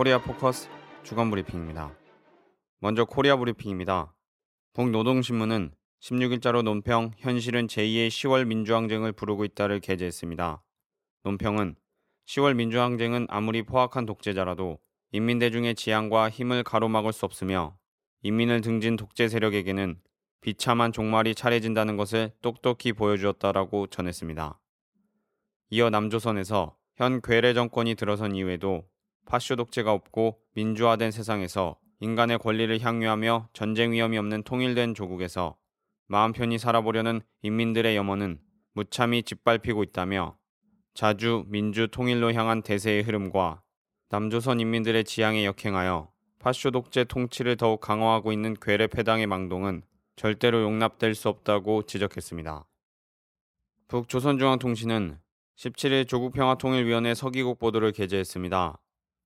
코리아 포커스 주간 브리핑입니다. 먼저 코리아 브리핑입니다. 북노동신문은 16일자로 논평 현실은 제2의 10월 민주항쟁을 부르고 있다를 게재했습니다. 논평은 10월 민주항쟁은 아무리 포악한 독재자라도 인민대중의 지향과 힘을 가로막을 수 없으며 인민을 등진 독재 세력에게는 비참한 종말이 차례진다는 것을 똑똑히 보여주었다라고 전했습니다. 이어 남조선에서 현 괴뢰 정권이 들어선 이후에도 파쇼 독재가 없고 민주화된 세상에서 인간의 권리를 향유하며 전쟁 위험이 없는 통일된 조국에서 마음 편히 살아보려는 인민들의 염원은 무참히 짓밟히고 있다며 자주 민주 통일로 향한 대세의 흐름과 남조선 인민들의 지향에 역행하여 파쇼 독재 통치를 더욱 강화하고 있는 괴뢰 패당의 망동은 절대로 용납될 수 없다고 지적했습니다. 북조선중앙통신은 17일 조국평화통일위원회 서기국 보도를 게재했습니다.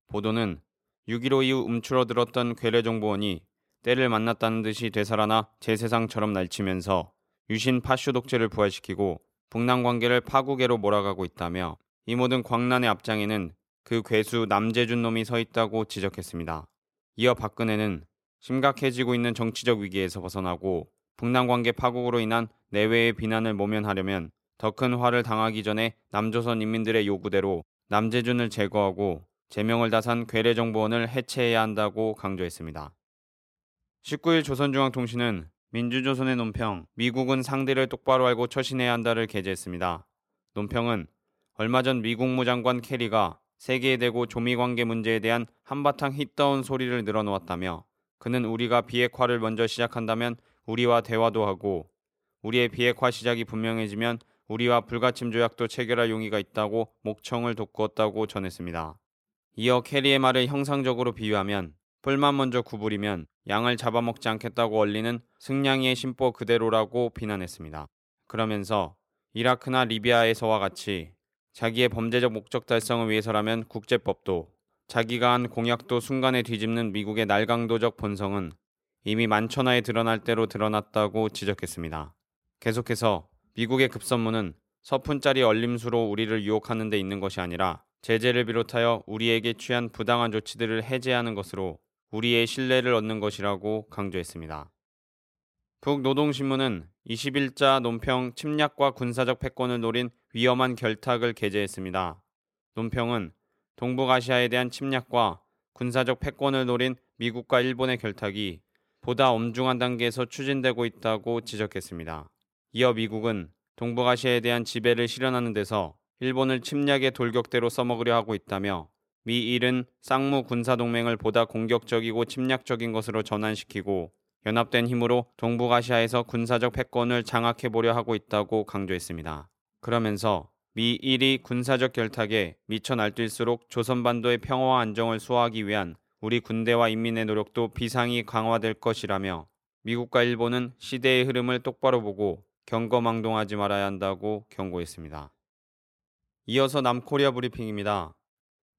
보도는 6.15 이후 움츠러들었던 괴뢰정보원이 때를 만났다는 듯이 되살아나 제세상처럼 날치면서 유신 파쇼 독재를 부활시키고 북남 관계를 파국계로 몰아가고 있다며 이 모든 광란의 앞장에는 그 괴수 남재준 놈이 서 있다고 지적했습니다. 이어 박근혜는 심각해지고 있는 정치적 위기에서 벗어나고 북남 관계 파국으로 인한 내외의 비난을 모면하려면 더 큰 화를 당하기 전에 남조선 인민들의 요구대로 남재준을 제거하고 제명을 다산 괴뢰정보원을 해체해야 한다고 강조했습니다. 19일 조선중앙통신은 민주조선의 논평 미국은 상대를 똑바로 알고 처신해야 한다를 게재했습니다. 논평은 얼마 전 미국 무장관 캐리가 세계에 대고 조미 관계 문제에 대한 한바탕 hit다운 소리를 늘어놓았다며 그는 우리가 비핵화를 먼저 시작한다면 우리와 대화도 하고 우리의 비핵화 시작이 분명해지면 우리와 불가침 조약도 체결할 용의가 있다고 목청을 돋구었다고 전했습니다. 이어 캐리의 말을 형상적으로 비유하면 뿔만 먼저 구부리면 양을 잡아먹지 않겠다고 얼리는 승냥이의 심보 그대로라고 비난했습니다. 그러면서 이라크나 리비아에서와 같이 자기의 범죄적 목적 달성을 위해서라면 국제법도 자기가 한 공약도 순간에 뒤집는 미국의 날강도적 본성은 이미 만천하에 드러날 대로 드러났다고 지적했습니다. 계속해서 미국의 급선무는 서푼짜리 얼림수로 우리를 유혹하는 데 있는 것이 아니라 제재를 비롯하여 우리에게 취한 부당한 조치들을 해제하는 것으로 우리의 신뢰를 얻는 것이라고 강조했습니다. 북노동신문은 21자 논평 침략과 군사적 패권을 노린 위험한 결탁을 게재했습니다. 논평은 동북아시아에 대한 침략과 군사적 패권을 노린 미국과 일본의 결탁이 보다 엄중한 단계에서 추진되고 있다고 지적했습니다. 이어 미국은 동북아시아에 대한 지배를 실현하는 데서 일본을 침략의 돌격대로 써먹으려 하고 있다며 미일은 쌍무 군사동맹을 보다 공격적이고 침략적인 것으로 전환시키고 연합된 힘으로 동북아시아에서 군사적 패권을 장악해보려 하고 있다고 강조했습니다. 그러면서 미일이 군사적 결탁에 미쳐 날뛸수록 조선반도의 평화와 안정을 수호하기 위한 우리 군대와 인민의 노력도 비상이 강화될 것이라며 미국과 일본은 시대의 흐름을 똑바로 보고 경거망동하지 말아야 한다고 경고했습니다. 이어서 남코리아 브리핑입니다.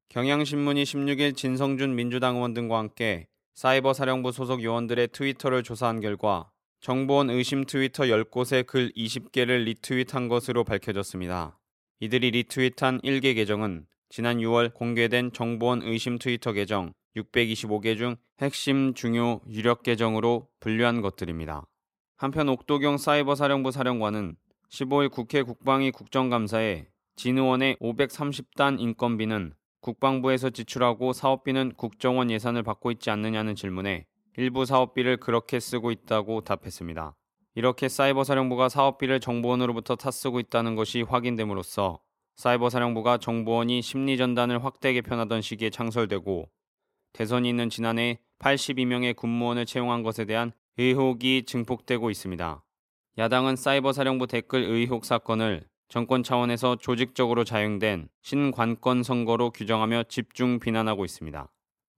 경향신문이 16일 진성준 민주당 의원 등과 함께 사이버 사령부 소속 요원들의 트위터를 조사한 결과 정보원 의심 트위터 10곳에 글 20개를 리트윗한 것으로 밝혀졌습니다. 이들이 리트윗한 1개 계정은 지난 6월 공개된 정보원 의심 트위터 계정 625개 중 핵심 중요 유력 계정으로 분류한 것들입니다. 한편 옥도경 사이버 사령부 사령관은 15일 국회 국방위 국정감사에 진 의원의 530단 인건비는 국방부에서 지출하고 사업비는 국정원 예산을 받고 있지 않느냐는 질문에 일부 사업비를 그렇게 쓰고 있다고 답했습니다. 이렇게 사이버 사령부가 사업비를 정보원으로부터 타쓰고 있다는 것이 확인됨으로써 사이버 사령부가 정보원이 심리 전단을 확대 개편하던 시기에 창설되고 대선이 있는 지난해 82명의 군무원을 채용한 것에 대한 의혹이 증폭되고 있습니다. 야당은 사이버 사령부 댓글 의혹 사건을 정권 차원에서 조직적으로 자행된 신관권 선거로 규정하며 집중 비난하고 있습니다.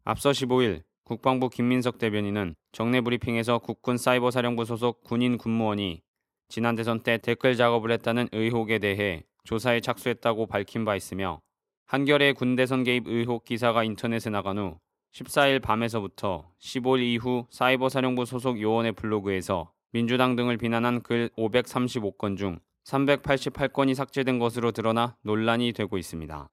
앞서 15일 국방부 김민석 대변인은 정례 브리핑에서 국군 사이버 사령부 소속 군인 군무원이 지난 대선 때 댓글 작업을 했다는 의혹에 대해 조사에 착수했다고 밝힌 바 있으며 한겨레 군대선 개입 의혹 기사가 인터넷에 나간 후 14일 밤에서부터 15일 이후 사이버 사령부 소속 요원의 블로그에서 민주당 등을 비난한 글 535건 중 388건이 삭제된 것으로 드러나 논란이 되고 있습니다.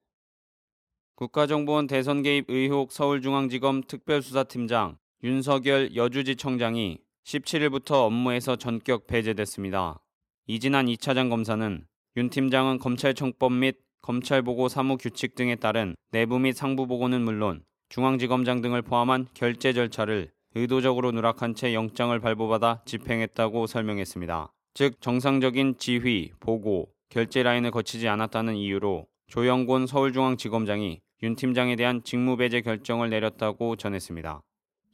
국가정보원 대선 개입 의혹 서울중앙지검 특별수사팀장 윤석열 여주지청장이 17일부터 업무에서 전격 배제됐습니다. 이진한 2차장 검사는 윤 팀장은 검찰청법 및 검찰보고 사무 규칙 등에 따른 내부 및 상부 보고는 물론 중앙지검장 등을 포함한 결재 절차를 의도적으로 누락한 채 영장을 발부받아 집행했다고 설명했습니다. 즉 정상적인 지휘, 보고, 결재 라인을 거치지 않았다는 이유로 조영곤 서울중앙지검장이 윤 팀장에 대한 직무배제 결정을 내렸다고 전했습니다.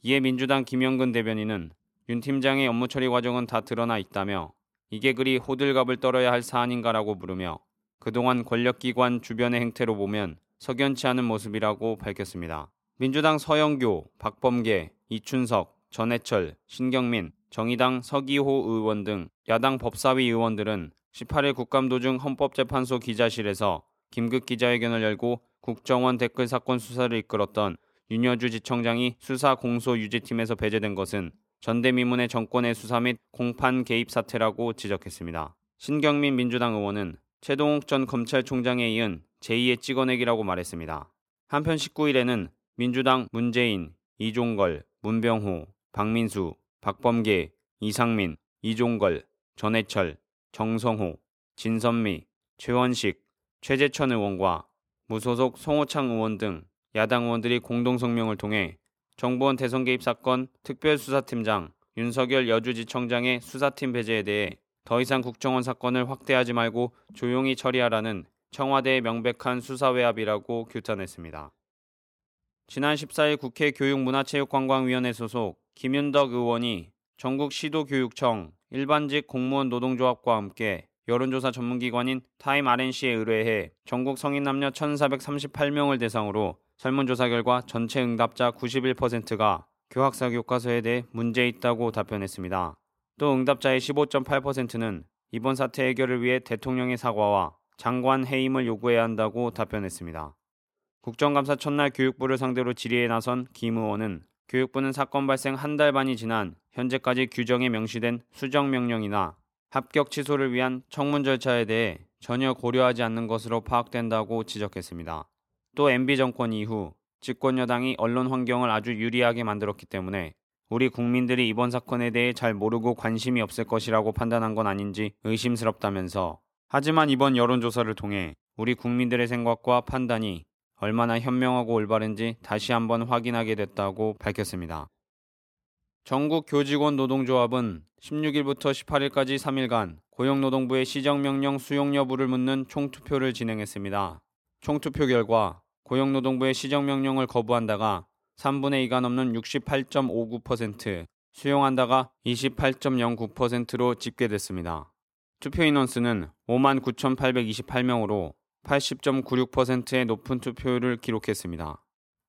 이에 민주당 김영근 대변인은 윤 팀장의 업무 처리 과정은 다 드러나 있다며 이게 그리 호들갑을 떨어야 할 사안인가라고 물으며 그동안 권력기관 주변의 행태로 보면 석연치 않은 모습이라고 밝혔습니다. 민주당 서영교, 박범계, 이춘석, 전해철, 신경민, 정의당 서기호 의원 등 야당 법사위 의원들은 18일 국감도중 헌법재판소 기자실에서 긴급 기자회견을 열고 국정원 댓글 사건 수사를 이끌었던 윤여주 지청장이 수사 공소 유지팀에서 배제된 것은 전대미문의 정권의 수사 및 공판 개입 사태라고 지적했습니다. 신경민 민주당 의원은 최동욱 전 검찰총장에 이은 제2의 찍어내기라고 말했습니다. 한편 19일에는 민주당 문재인, 이종걸, 문병호, 박민수, 박범계, 이상민, 이종걸, 전해철, 정성호, 진선미, 최원식, 최재천 의원과 무소속 송호창 의원 등 야당 의원들이 공동 성명을 통해 정보원 대선 개입 사건 특별수사팀장 윤석열 여주지청장의 수사팀 배제에 대해 더 이상 국정원 사건을 확대하지 말고 조용히 처리하라는 청와대의 명백한 수사 외압이라고 규탄했습니다. 지난 14일 국회 교육문화체육관광위원회 소속 김윤덕 의원이 전국 시도교육청 일반직 공무원 노동조합과 함께 여론조사 전문기관인 타임 RNC에 의뢰해 전국 성인 남녀 1,438명을 대상으로 설문조사 결과 전체 응답자 91%가 교학사 교과서에 대해 문제 있다고 답변했습니다. 또 응답자의 15.8%는 이번 사태 해결을 위해 대통령의 사과와 장관 해임을 요구해야 한다고 답변했습니다. 국정감사 첫날 교육부를 상대로 질의에 나선 김 의원은 교육부는 사건 발생 한 달 반이 지난 현재까지 규정에 명시된 수정 명령이나 합격 취소를 위한 청문 절차에 대해 전혀 고려하지 않는 것으로 파악된다고 지적했습니다. 또 MB 정권 이후 집권 여당이 언론 환경을 아주 유리하게 만들었기 때문에 우리 국민들이 이번 사건에 대해 잘 모르고 관심이 없을 것이라고 판단한 건 아닌지 의심스럽다면서 하지만 이번 여론조사를 통해 우리 국민들의 생각과 판단이 얼마나 현명하고 올바른지 다시 한번 확인하게 됐다고 밝혔습니다. 전국 교직원 노동조합은 16일부터 18일까지 3일간 고용노동부의 시정명령 수용 여부를 묻는 총투표를 진행했습니다. 총투표 결과 고용노동부의 시정명령을 거부한다가 3분의 2가 넘는 68.59%, 수용한다가 28.09%로 집계됐습니다. 투표 인원수는 59,828명으로 80.96%의 높은 투표율을 기록했습니다.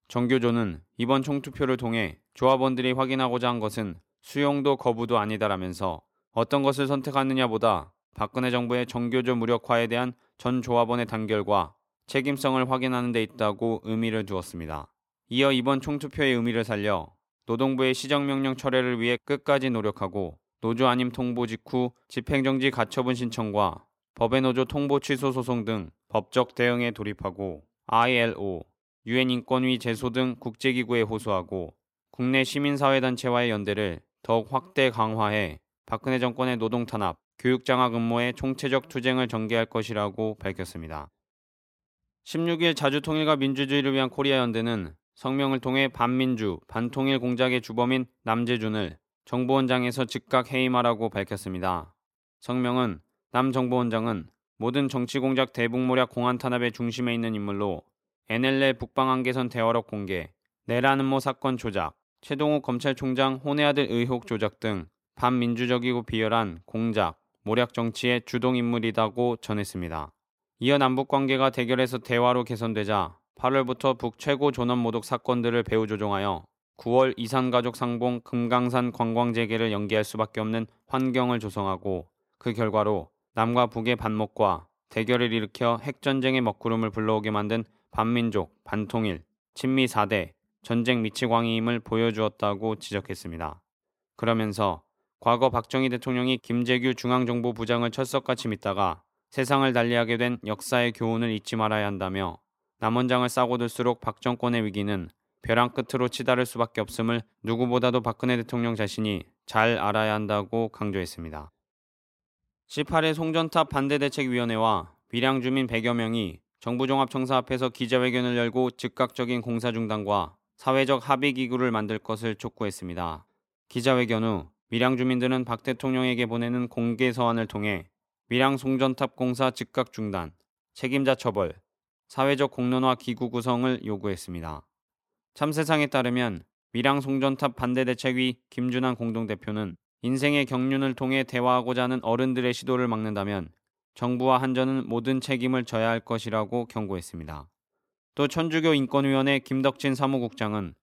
정교조는 이번 총투표를 통해 조합원들이 확인하고자 한 것은 수용도 거부도 아니다라면서 어떤 것을 선택하느냐보다 박근혜 정부의 정교조 무력화에 대한 전 조합원의 단결과 책임성을 확인하는 데 있다고 의미를 두었습니다. 이어 이번 총투표의 의미를 살려 노동부의 시정명령 철회를 위해 끝까지 노력하고 노조 안임 통보 직후 집행정지 가처분 신청과 법의 노조 통보 취소 소송 등 법적 대응에 돌입하고 ILO, 유엔 인권위 제소 등 국제기구에 호소하고 국내 시민사회단체와의 연대를 더욱 확대 강화해 박근혜 정권의 노동 탄압, 교육 장악 음모에 총체적 투쟁을 전개할 것이라고 밝혔습니다. 16일 자주통일과 민주주의를 위한 코리아 연대는 성명을 통해 반민주, 반통일 공작의 주범인 남재준을 정보원장에서 즉각 해임하라고 밝혔습니다. 성명은 남 정보원장은 모든 정치 공작 대북모략 공안 탄압의 중심에 있는 인물로 NLL 북방한계선 대화록 공개, 내란음모 사건 조작, 최동욱 검찰총장 혼외 아들 의혹 조작 등 반민주적이고 비열한 공작, 모략 정치의 주동 인물이다고 전했습니다. 이어 남북 관계가 대결에서 대화로 개선되자 8월부터 북 최고 존엄 모독 사건들을 배후 조종하여 9월 이산가족 상봉 금강산 관광 재개를 연기할 수밖에 없는 환경을 조성하고 그 결과로 남과 북의 반목과 대결을 일으켜 핵전쟁의 먹구름을 불러오게 만든 반민족, 반통일, 친미 4대, 전쟁 미치광이임을 보여주었다고 지적했습니다. 그러면서 과거 박정희 대통령이 김재규 중앙정보 부장을 철석같이 믿다가 세상을 달리하게 된 역사의 교훈을 잊지 말아야 한다며 남원장을 싸고 들수록 박 정권의 위기는 벼랑 끝으로 치달을 수밖에 없음을 누구보다도 박근혜 대통령 자신이 잘 알아야 한다고 강조했습니다. 18일 송전탑 반대대책위원회와 밀양 주민 100여 명이 정부 종합청사 앞에서 기자회견을 열고 즉각적인 공사 중단과 사회적 합의 기구를 만들 것을 촉구했습니다. 기자회견 후 밀양 주민들은 박 대통령에게 보내는 공개 서한을 통해 밀양 송전탑 공사 즉각 중단, 책임자 처벌, 사회적 공론화 기구 구성을 요구했습니다. 참세상에 따르면 밀양 송전탑 반대 대책위 김준환 공동대표는 인생의 경륜을 통해 대화하고자 하는 어른들의 시도를 막는다면 정부와 한전은 모든 책임을 져야 할 것이라고 경고했습니다. 또 천주교 인권위원회 김덕진 사무국장은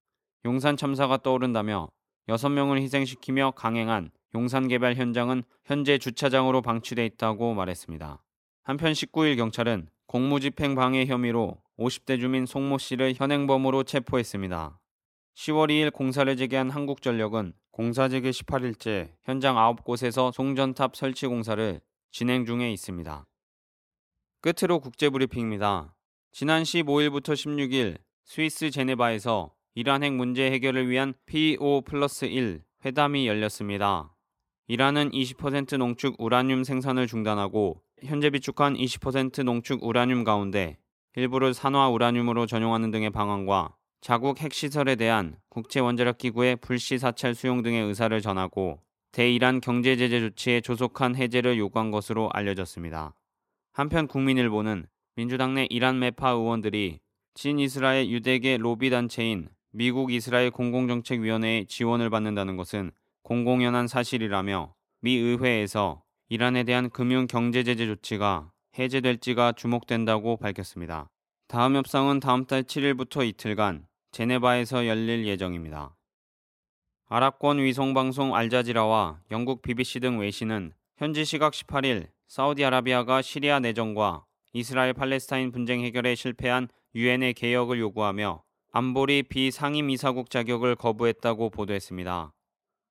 용산 참사가 떠오른다며 6명을 희생시키며 강행한 용산 개발 현장은 현재 주차장으로 방치돼 있다고 말했습니다. 한편 19일 경찰은 공무집행 방해 혐의로 50대 주민 송모 씨를 현행범으로 체포했습니다. 10월 2일 공사를 재개한 한국전력은 공사 재개 18일째 현장 9곳에서 송전탑 설치 공사를 진행 중에 있습니다. 끝으로 국제브리핑입니다. 지난 15일부터 16일 스위스 제네바에서 이란 핵 문제 해결을 위한 PO 플러스 1 회담이 열렸습니다. 이란은 20% 농축 우라늄 생산을 중단하고 현재 비축한 20% 농축 우라늄 가운데 일부를 산화 우라늄으로 전용하는 등의 방안과 자국 핵시설에 대한 국제원자력기구의 불시 사찰 수용 등의 의사를 전하고 대이란 경제제재 조치에 조속한 해제를 요구한 것으로 알려졌습니다. 한편 국민일보는 민주당 내 이란 매파 의원들이 친이스라엘 유대계 로비 단체인 미국 이스라엘 공공정책위원회의 지원을 받는다는 것은 공공연한 사실이라며 미 의회에서 이란에 대한 금융 경제 제재 조치가 해제될지가 주목된다고 밝혔습니다. 다음 협상은 다음 달 7일부터 이틀간 제네바에서 열릴 예정입니다. 아랍권 위성방송 알자지라와 영국 BBC 등 외신은 현지 시각 18일 사우디아라비아가 시리아 내정과 이스라엘 팔레스타인 분쟁 해결에 실패한 유엔의 개혁을 요구하며 안보리 비상임이사국 자격을 거부했다고 보도했습니다.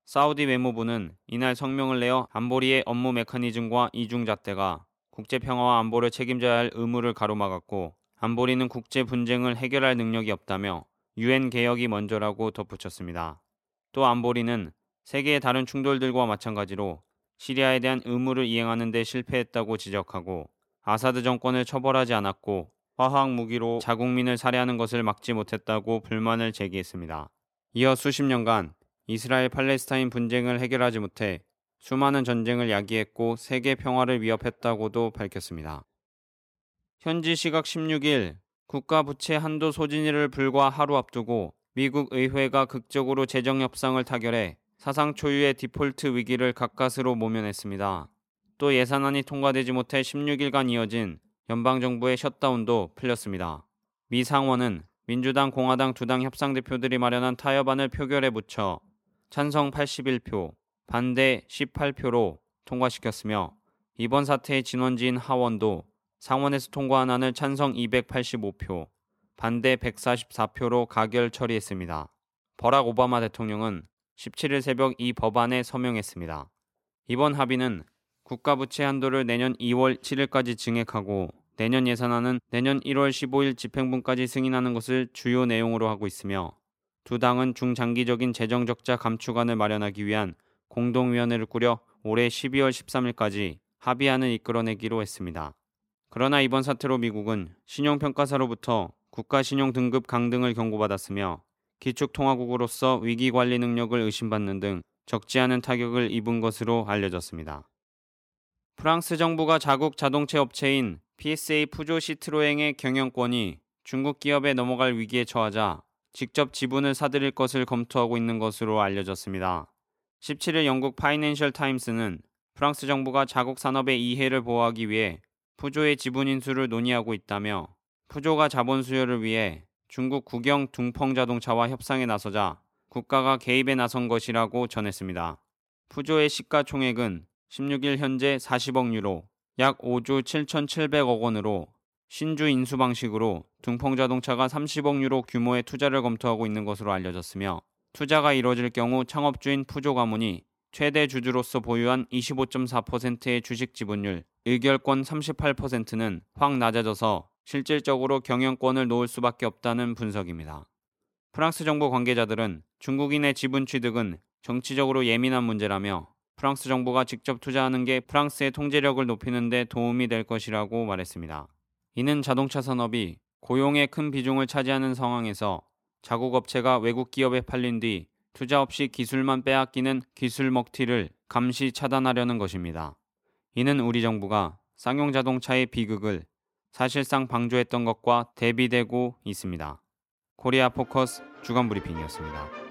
사우디 외무부는 이날 성명을 내어 안보리의 업무 메커니즘과 이중잣대가 국제평화와 안보를 책임져야 할 의무를 가로막았고 안보리는 국제 분쟁을 해결할 능력이 없다며 유엔 개혁이 먼저라고 덧붙였습니다. 또 안보리는 세계의 다른 충돌들과 마찬가지로 시리아에 대한 의무를 이행하는 데 실패했다고 지적하고 아사드 정권을 처벌하지 않았고 화학 무기로 자국민을 살해하는 것을 막지 못했다고 불만을 제기했습니다. 이어 수십 년간 이스라엘 팔레스타인 분쟁을 해결하지 못해 수많은 전쟁을 야기했고 세계 평화를 위협했다고도 밝혔습니다. 현지 시각 16일 국가 부채 한도 소진일을 불과 하루 앞두고 미국 의회가 극적으로 재정 협상을 타결해 사상 초유의 디폴트 위기를 가까스로 모면했습니다. 또 예산안이 통과되지 못해 16일간 이어진 연방정부의 셧다운도 풀렸습니다. 미 상원은 민주당, 공화당 두 당 협상 대표들이 마련한 타협안을 표결에 붙여 찬성 81표, 반대 18표로 통과시켰으며 이번 사태의 진원지인 하원도 상원에서 통과한 안을 찬성 285표, 반대 144표로 가결 처리했습니다. 버락 오바마 대통령은 17일 새벽 이 법안에 서명했습니다. 이번 합의는 국가 부채 한도를 내년 2월 7일까지 증액하고 내년 예산안은 내년 1월 15일 집행분까지 승인하는 것을 주요 내용으로 하고 있으며 두 당은 중장기적인 재정 적자 감축안을 마련하기 위한 공동위원회를 꾸려 올해 12월 13일까지 합의안을 이끌어내기로 했습니다. 그러나 이번 사태로 미국은 신용평가사로부터 국가신용 등급 강등을 경고받았으며 기축통화국으로서 위기관리 능력을 의심받는 등 적지 않은 타격을 입은 것으로 알려졌습니다. 프랑스 정부가 자국 자동차 업체인 PSA 푸조 시트로엥의 경영권이 중국 기업에 넘어갈 위기에 처하자 직접 지분을 사들일 것을 검토하고 있는 것으로 알려졌습니다. 17일 영국 파이낸셜 타임스는 프랑스 정부가 자국 산업의 이해를 보호하기 위해 푸조의 지분 인수를 논의하고 있다며 푸조가 자본 수요를 위해 중국 국영 둥펑 자동차와 협상에 나서자 국가가 개입에 나선 것이라고 전했습니다. 푸조의 시가총액은 16일 현재 40억 유로, 약 5조 7,700억 원으로 신주 인수 방식으로 둥펑 자동차가 30억 유로 규모의 투자를 검토하고 있는 것으로 알려졌으며 투자가 이뤄질 경우 창업주인 푸조 가문이 최대 주주로서 보유한 25.4%의 주식 지분율, 의결권 38%는 확 낮아져서 실질적으로 경영권을 놓을 수밖에 없다는 분석입니다. 프랑스 정부 관계자들은 중국인의 지분 취득은 정치적으로 예민한 문제라며 프랑스 정부가 직접 투자하는 게 프랑스의 통제력을 높이는 데 도움이 될 것이라고 말했습니다. 이는 자동차 산업이 고용의 큰 비중을 차지하는 상황에서 자국 업체가 외국 기업에 팔린 뒤 투자 없이 기술만 빼앗기는 기술 먹튀를 감시 차단하려는 것입니다. 이는 우리 정부가 쌍용 자동차의 비극을 사실상 방조했던 것과 대비되고 있습니다. 코리아 포커스 주간 브리핑이었습니다.